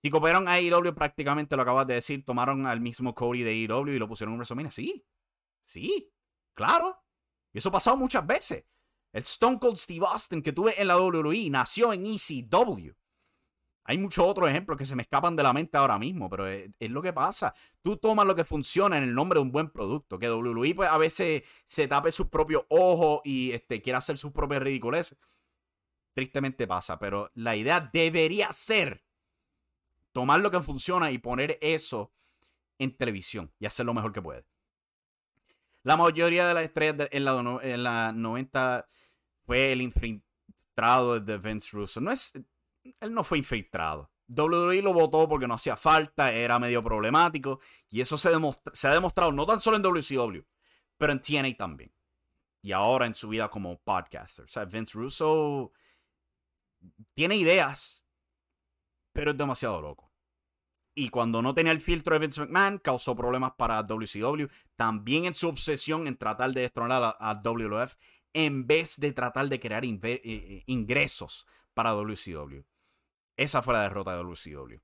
Si copiaron a AEW, prácticamente lo acabas de decir, tomaron al mismo Cody de AEW y lo pusieron en WrestleMania. Sí, sí, claro. Y eso ha pasado muchas veces. El Stone Cold Steve Austin que tuve en la WWE nació en ECW. Hay muchos otros ejemplos que se me escapan de la mente ahora mismo, pero es, lo que pasa. Tú tomas lo que funciona en el nombre de un buen producto. Que WWE pues, a veces se tape sus propios ojos y este, quiera hacer sus propias ridiculeces. Tristemente pasa, pero la idea debería ser tomar lo que funciona y poner eso en televisión y hacer lo mejor que puede. La mayoría de las estrellas en, la, en la 90 fue el infiltrado de Vince Russo. No es, él no fue infiltrado. WWE lo votó porque no hacía falta, era medio problemático. Y eso se, ha demostrado no tan solo en WCW, pero en TNA también. Y ahora en su vida como podcaster. O sea, Vince Russo tiene ideas, pero es demasiado loco. Y cuando no tenía el filtro de Vince McMahon, causó problemas para WCW. También en su obsesión en tratar de destronar a, WWF, en vez de tratar de crear eh, eh, ingresos para WCW. Esa fue la derrota de WCW.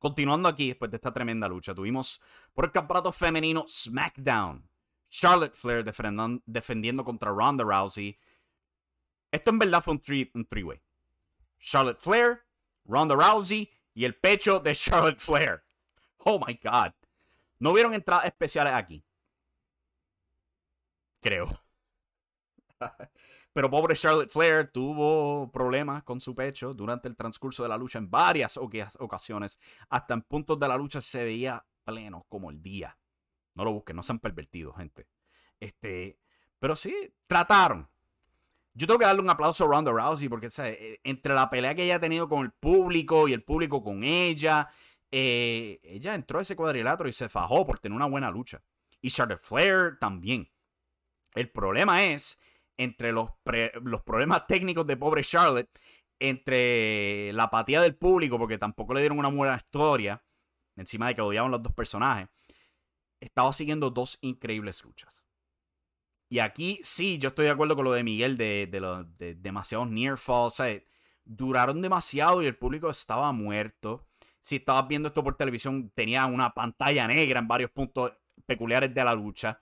Continuando aquí, después de esta tremenda lucha, tuvimos por el campeonato femenino SmackDown. Charlotte Flair defendiendo contra Ronda Rousey. Esto en verdad fue un three-way. Charlotte Flair, Ronda Rousey y el pecho de Charlotte Flair. Oh my God. No hubieron entradas especiales aquí. Creo. Pero pobre Charlotte Flair tuvo problemas con su pecho durante el transcurso de la lucha en varias ocasiones. Hasta en puntos de la lucha se veía pleno como el día. No lo busquen, no se han pervertido, gente. Este, pero sí, trataron. Yo tengo que darle un aplauso a Ronda Rousey porque eh, entre la pelea que ella ha tenido con el público y el público con ella, eh, ella entró a ese cuadrilátero y se fajó por tener una buena lucha. Y Charlotte Flair también. El problema es, entre los, los problemas técnicos de pobre Charlotte, entre la apatía del público, porque tampoco le dieron una buena historia, encima de que odiaban los dos personajes, estaba siguiendo dos increíbles luchas. Y aquí sí, yo estoy de acuerdo con lo de Miguel de, de, demasiados near falls. duraron demasiado y el público estaba muerto. Si estabas viendo esto por televisión, tenía una pantalla negra en varios puntos peculiares de la lucha.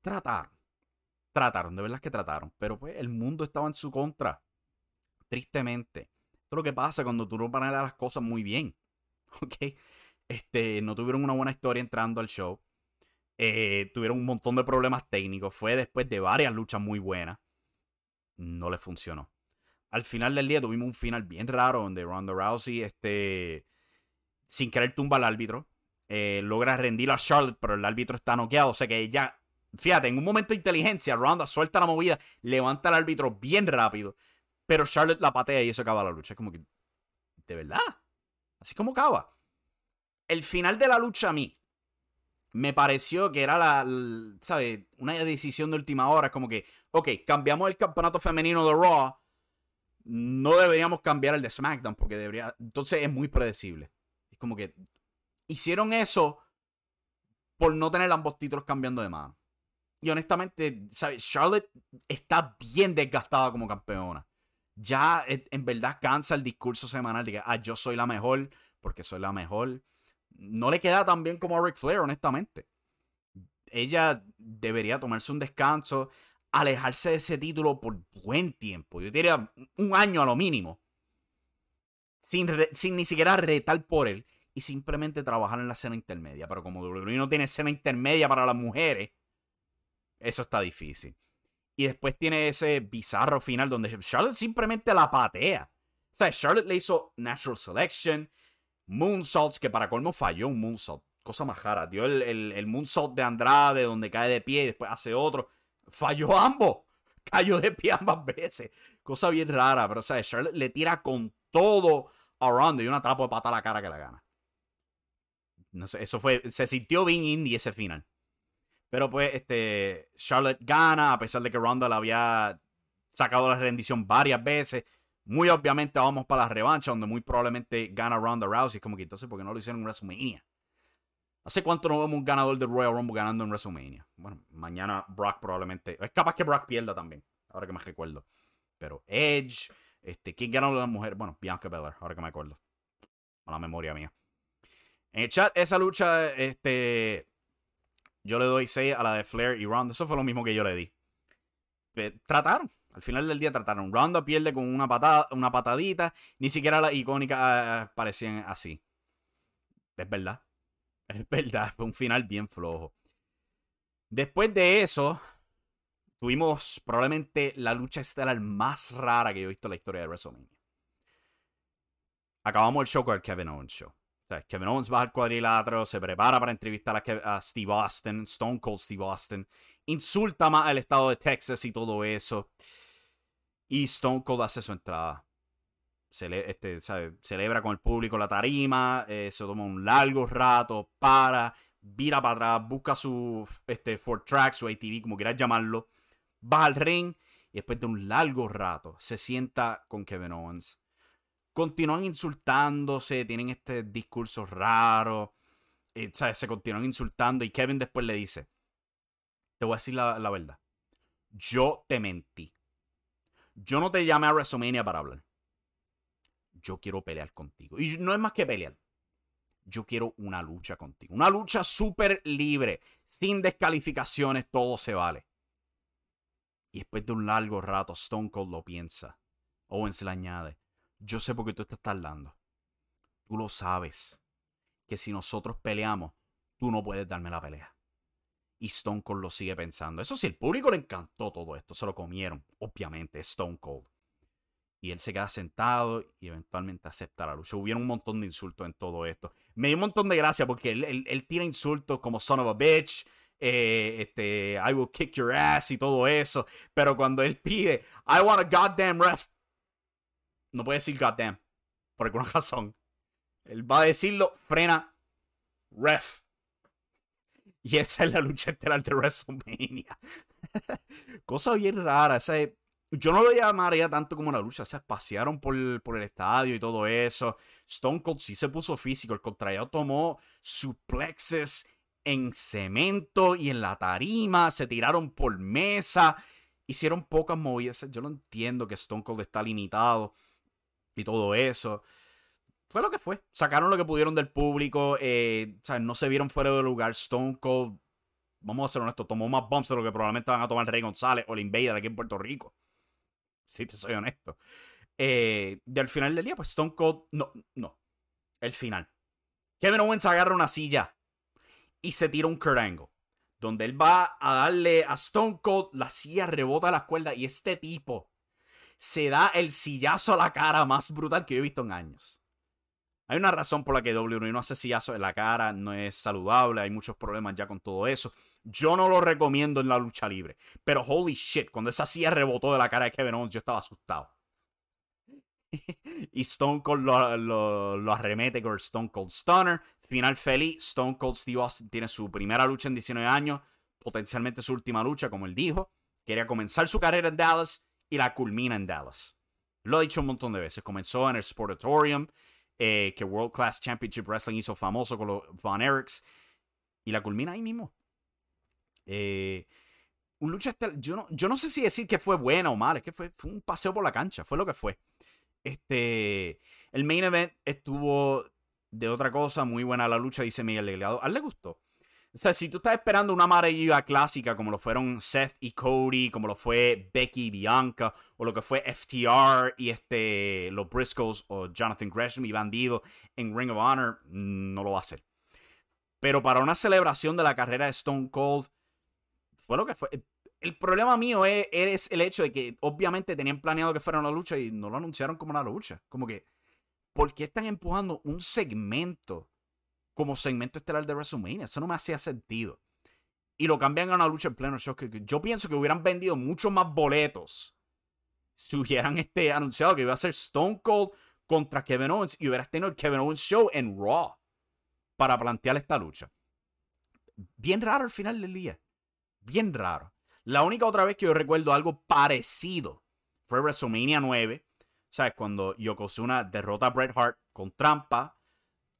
Trataron. Trataron, de verdad que trataron. Pero pues el mundo estaba en su contra. Tristemente. Esto es lo que pasa cuando tú no manejas las cosas muy bien. ¿Ok? Este, no tuvieron una buena historia entrando al show. Eh, tuvieron un montón de problemas técnicos. Fue después de varias luchas muy buenas. No les funcionó. Al final del día tuvimos un final bien raro donde Ronda Rousey, este, sin querer tumba al árbitro. Eh, logra rendir a Charlotte, pero el árbitro está noqueado. O sea que ella, fíjate, en un momento de inteligencia, Ronda suelta la movida, levanta al árbitro bien rápido. Pero Charlotte la patea y eso acaba la lucha. Es como que, ¿de verdad? Así como acaba. El final de la lucha a mí, me pareció que era la, ¿sabes? Una decisión de última hora. Es como que, ok, cambiamos el campeonato femenino de Raw. No deberíamos cambiar el de SmackDown porque debería. Entonces es muy predecible. Es como que hicieron eso por no tener ambos títulos cambiando de mano. Y honestamente, ¿sabes? Charlotte está bien desgastada como campeona. Ya en verdad cansa el discurso semanal de que ah, yo soy la mejor porque soy la mejor no le queda tan bien como a Ric Flair, honestamente. Ella debería tomarse un descanso, alejarse de ese título por buen tiempo. Yo diría un año a lo mínimo. Sin, sin ni siquiera retar por él. Y simplemente trabajar en la escena intermedia. Pero como WWE no tiene escena intermedia para las mujeres, eso está difícil. Y después tiene ese bizarro final donde Charlotte simplemente la patea. O sea, Charlotte le hizo Natural Selection, moonsaults, que para colmo falló un moonsault. Cosa más rara. Dio el, el, moonsault de Andrade, donde cae de pie y después hace otro. Falló ambos. Cayó de pie ambas veces. Cosa bien rara. Pero, o Charlotte le tira con todo a Ronda y una trapo de pata a la cara que la gana. No sé, eso fue. Se sintió bien indie ese final. Pero pues, este. Charlotte gana, a pesar de que Ronda la había sacado la rendición varias veces. Muy obviamente vamos para la revancha, donde muy probablemente gana Ronda Rousey. Como que entonces, ¿por qué no lo hicieron en WrestleMania? ¿Hace cuánto no vemos un ganador del Royal Rumble ganando en WrestleMania? Bueno, mañana Brock probablemente. Es capaz que Brock pierda también, ahora que me recuerdo. Pero Edge, este, ¿quién ganó la mujer? Bueno, Bianca Belair, ahora que me acuerdo. A la memoria mía. En el chat, esa lucha, este. Yo le doy 6 a la de Flair y Ronda. Eso fue lo mismo que yo le di. trataron. Al final del día trataron. Ronda pierde con una, patada, una patadita. Ni siquiera las icónicas ah, parecían así. Es verdad. Es verdad. Fue un final bien flojo. Después de eso, tuvimos probablemente la lucha estelar más rara que yo he visto en la historia de WrestleMania. Acabamos el show con el Kevin Owens Show. Kevin Owens va al cuadrilátero, se prepara para entrevistar a, Steve Austin, Stone Cold Steve Austin, insulta más al estado de Texas y todo eso. Y Stone Cold hace su entrada. este, Celebra con el público la tarima, eh, se toma un largo rato, para, vira para atrás, busca su este, Ford Track, su ATV, como quieras llamarlo, va al ring y después de un largo rato se sienta con Kevin Owens. Continúan insultándose, tienen este discurso raro, eh, se continúan insultando y Kevin después le dice, te voy a decir la verdad, yo te mentí yo no te llamé a WrestleMania para hablar. Yo quiero pelear contigo. Y no es más que pelear. Yo quiero una lucha contigo. Una lucha súper libre, sin descalificaciones, todo se vale. Y después de un largo rato, Stone Cold lo piensa. Owens le añade, yo sé por qué tú estás tardando. Tú lo sabes. Que si nosotros peleamos, tú no puedes darme la pelea. Y Stone Cold lo sigue pensando. Eso sí, el público le encantó todo esto. Se lo comieron, obviamente, Stone Cold. Y él se queda sentado y eventualmente acepta la lucha. Hubieron un montón de insultos en todo esto. Me dio un montón de gracia porque él, él, tiene insultos como son of a bitch, eh, este, I will kick your ass y todo eso. Pero cuando él pide, I want a goddamn ref, no puede decir goddamn, por alguna razón. Él va a decirlo, frena, ref. Y esa es la lucha estelar de WrestleMania. Cosa bien rara. yo no lo llamaría tanto como una lucha. Se pasearon por, por, el estadio y todo eso. Stone Cold sí se puso físico. El contrario tomó suplexes en cemento y en la tarima. Se tiraron por mesa. Hicieron pocas movidas. Yo no entiendo que Stone Cold está limitado y todo eso fue lo que fue. Sacaron lo que pudieron del público. Eh, no se vieron fuera de lugar. Stone Cold, vamos a ser honestos, tomó más bumps de lo que probablemente van a tomar Rey González o el Invader aquí en Puerto Rico. Si te soy honesto. Eh, y al final del día, pues Stone Cold, no, no. El final. Kevin Owens agarra una silla y se tira un Kurt Angle. Donde él va a darle a Stone Cold, la silla rebota las cuerdas y este tipo se da el sillazo a la cara más brutal que yo he visto en años. Hay una razón por la que WWE no hace sillazo en la cara, no es saludable, hay muchos problemas ya con todo eso. Yo no lo recomiendo en la lucha libre. Pero holy shit, cuando esa silla rebotó de la cara de Kevin Owens, yo estaba asustado. y Stone Cold lo, arremete con el Stone Cold Stunner. Final feliz, Stone Cold Steve Austin tiene su primera lucha en 19 años, potencialmente su última lucha, como él dijo. Quería comenzar su carrera en Dallas y la culmina en Dallas. Lo he dicho un montón de veces. Comenzó en el Sportatorium, eh, que World Class Championship Wrestling hizo famoso con los Von Erichs. Y la culmina ahí mismo. Eh, un lucha yo no, yo no sé si decir que fue buena o mala, es que fue, un paseo por la cancha, fue lo que fue. Este, el main event estuvo de otra cosa, muy buena la lucha, dice Miguel Legado. A él le gustó. O sea, si tú estás esperando una amarilla clásica como lo fueron Seth y Cody, como lo fue Becky y Bianca, o lo que fue FTR y este, los Briscoes o Jonathan Gresham y Bandido en Ring of Honor, no lo va a hacer. Pero para una celebración de la carrera de Stone Cold, fue lo que fue. El problema mío es, es el hecho de que obviamente tenían planeado que fuera una lucha y no lo anunciaron como una lucha. Como que, ¿por qué están empujando un segmento como segmento estelar de WrestleMania. Eso no me hacía sentido. Y lo cambian a una lucha en pleno show. Yo pienso que hubieran vendido muchos más boletos si hubieran este, anunciado que iba a ser Stone Cold contra Kevin Owens y hubieras tenido el Kevin Owens Show en Raw para plantear esta lucha. Bien raro al final del día. Bien raro. La única otra vez que yo recuerdo algo parecido fue WrestleMania 9. ¿Sabes? Cuando Yokozuna derrota a Bret Hart con trampa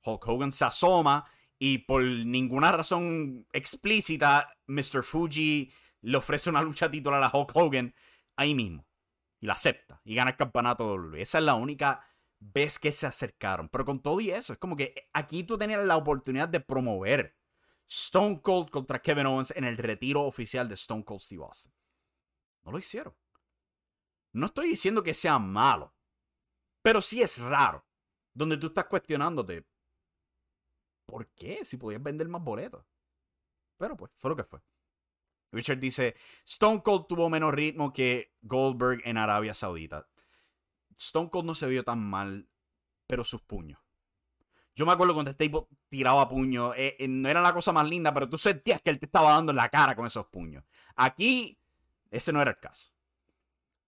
Hulk Hogan se asoma y por ninguna razón explícita, Mr. Fuji le ofrece una lucha titular a Hulk Hogan ahí mismo. Y la acepta. Y gana el campeonato WWE. Esa es la única vez que se acercaron. Pero con todo y eso, es como que aquí tú tenías la oportunidad de promover Stone Cold contra Kevin Owens en el retiro oficial de Stone Cold Steve Austin. No lo hicieron. No estoy diciendo que sea malo. Pero sí es raro. Donde tú estás cuestionándote. ¿Por qué? Si podías vender más boletos. Pero pues, fue lo que fue. Richard dice, Stone Cold tuvo menos ritmo que Goldberg en Arabia Saudita. Stone Cold no se vio tan mal, pero sus puños. Yo me acuerdo cuando este tipo tiraba puños. Eh, eh, no era la cosa más linda, pero tú sentías que él te estaba dando en la cara con esos puños. Aquí, ese no era el caso.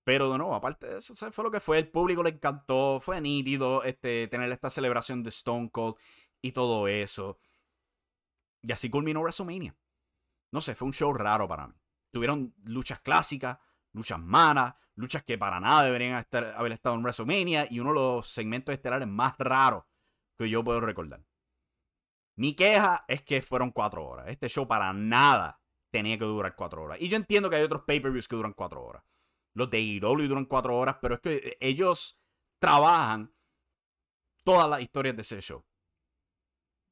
Pero de nuevo, aparte de eso, fue lo que fue. El público le encantó. Fue nítido este, tener esta celebración de Stone Cold y todo eso. Y así culminó WrestleMania. No sé, fue un show raro para mí. Tuvieron luchas clásicas, luchas manas, luchas que para nada deberían haber estado en WrestleMania y uno de los segmentos estelares más raros que yo puedo recordar. Mi queja es que fueron cuatro horas. Este show para nada tenía que durar cuatro horas. Y yo entiendo que hay otros pay-per-views que duran cuatro horas. Los de AEW duran cuatro horas, pero es que ellos trabajan todas las historias de ese show.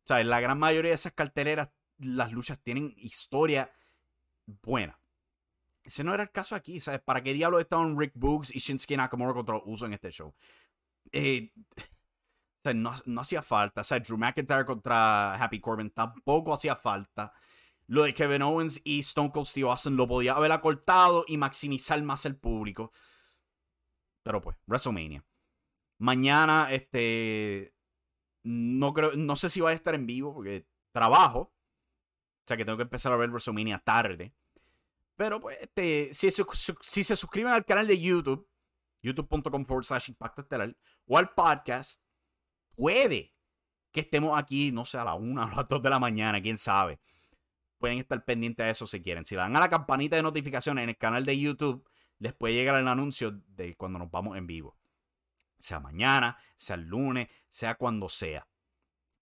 O sea, la gran mayoría de esas carteleras, las luchas tienen historia buena. Ese no era el caso aquí, ¿sabes? ¿Para qué diablos estaban Rick Boogs y Shinsuke Nakamura contra Uso en este show? Eh, o sea, no, no, hacía falta. O sea, Drew McIntyre contra Happy Corbin tampoco hacía falta. Lo de Kevin Owens y Stone Cold Steve Austin lo podía haber acortado y maximizar más el público. Pero pues, WrestleMania. Mañana, este, no creo, no sé si va a estar en vivo porque trabajo. O sea que tengo que empezar a ver WrestleMania tarde. Pero pues, este, si, si se suscriben al canal de YouTube, youtube.com forward slash impacto estelar, o al podcast, puede que estemos aquí, no sé, a la una o a las dos de la mañana, quién sabe. Pueden estar pendientes de eso si quieren. Si le dan a la campanita de notificaciones en el canal de YouTube, les puede llegar el anuncio de cuando nos vamos en vivo. Sea mañana, sea el lunes, sea cuando sea.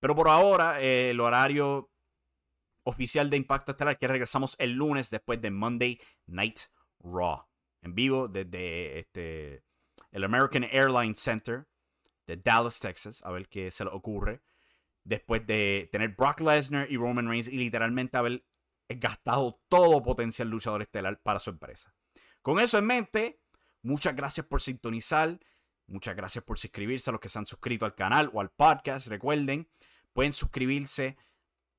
Pero por ahora, eh, el horario oficial de Impacto Estelar que regresamos el lunes después de Monday Night Raw. En vivo desde este, el American Airlines Center de Dallas, Texas. A ver qué se le ocurre. Después de tener Brock Lesnar y Roman Reigns y literalmente haber gastado todo potencial luchador estelar para su empresa. Con eso en mente, muchas gracias por sintonizar. Muchas gracias por suscribirse a los que se han suscrito al canal o al podcast. Recuerden, pueden suscribirse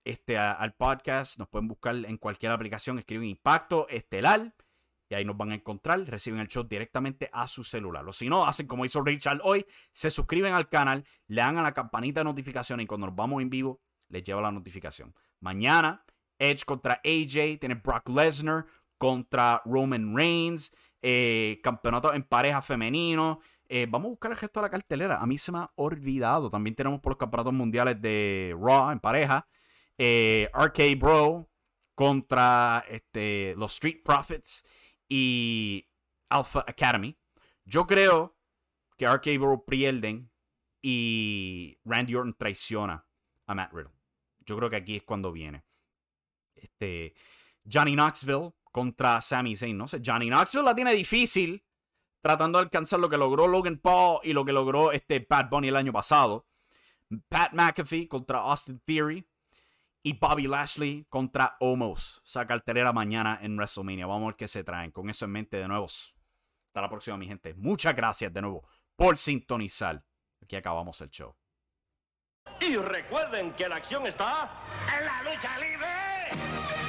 este, al podcast. Nos pueden buscar en cualquier aplicación. Escriben Impacto Estelar. Y ahí nos van a encontrar. Reciben el show directamente a su celular. O si no, hacen como hizo Richard hoy. Se suscriben al canal. Le dan a la campanita de notificaciones. Y cuando nos vamos en vivo, les lleva la notificación. Mañana, Edge contra AJ. Tiene Brock Lesnar contra Roman Reigns. Eh, campeonato en pareja femenino. Eh, vamos a buscar el gesto de la cartelera. A mí se me ha olvidado. También tenemos por los campeonatos mundiales de Raw en pareja. Eh, RK Bro contra este, los Street Profits y Alpha Academy. Yo creo que RK Bro pierden y Randy Orton traiciona a Matt Riddle. Yo creo que aquí es cuando viene. Este, Johnny Knoxville contra Sami Zayn. No sé, Johnny Knoxville la tiene difícil tratando de alcanzar lo que logró Logan Paul y lo que logró este Pat Bunny el año pasado. Pat McAfee contra Austin Theory y Bobby Lashley contra Omos. Esa cartelera mañana en WrestleMania. Vamos a ver qué se traen. Con eso en mente de nuevo. Hasta la próxima, mi gente. Muchas gracias de nuevo por sintonizar. Aquí acabamos el show. Y recuerden que la acción está en la lucha libre.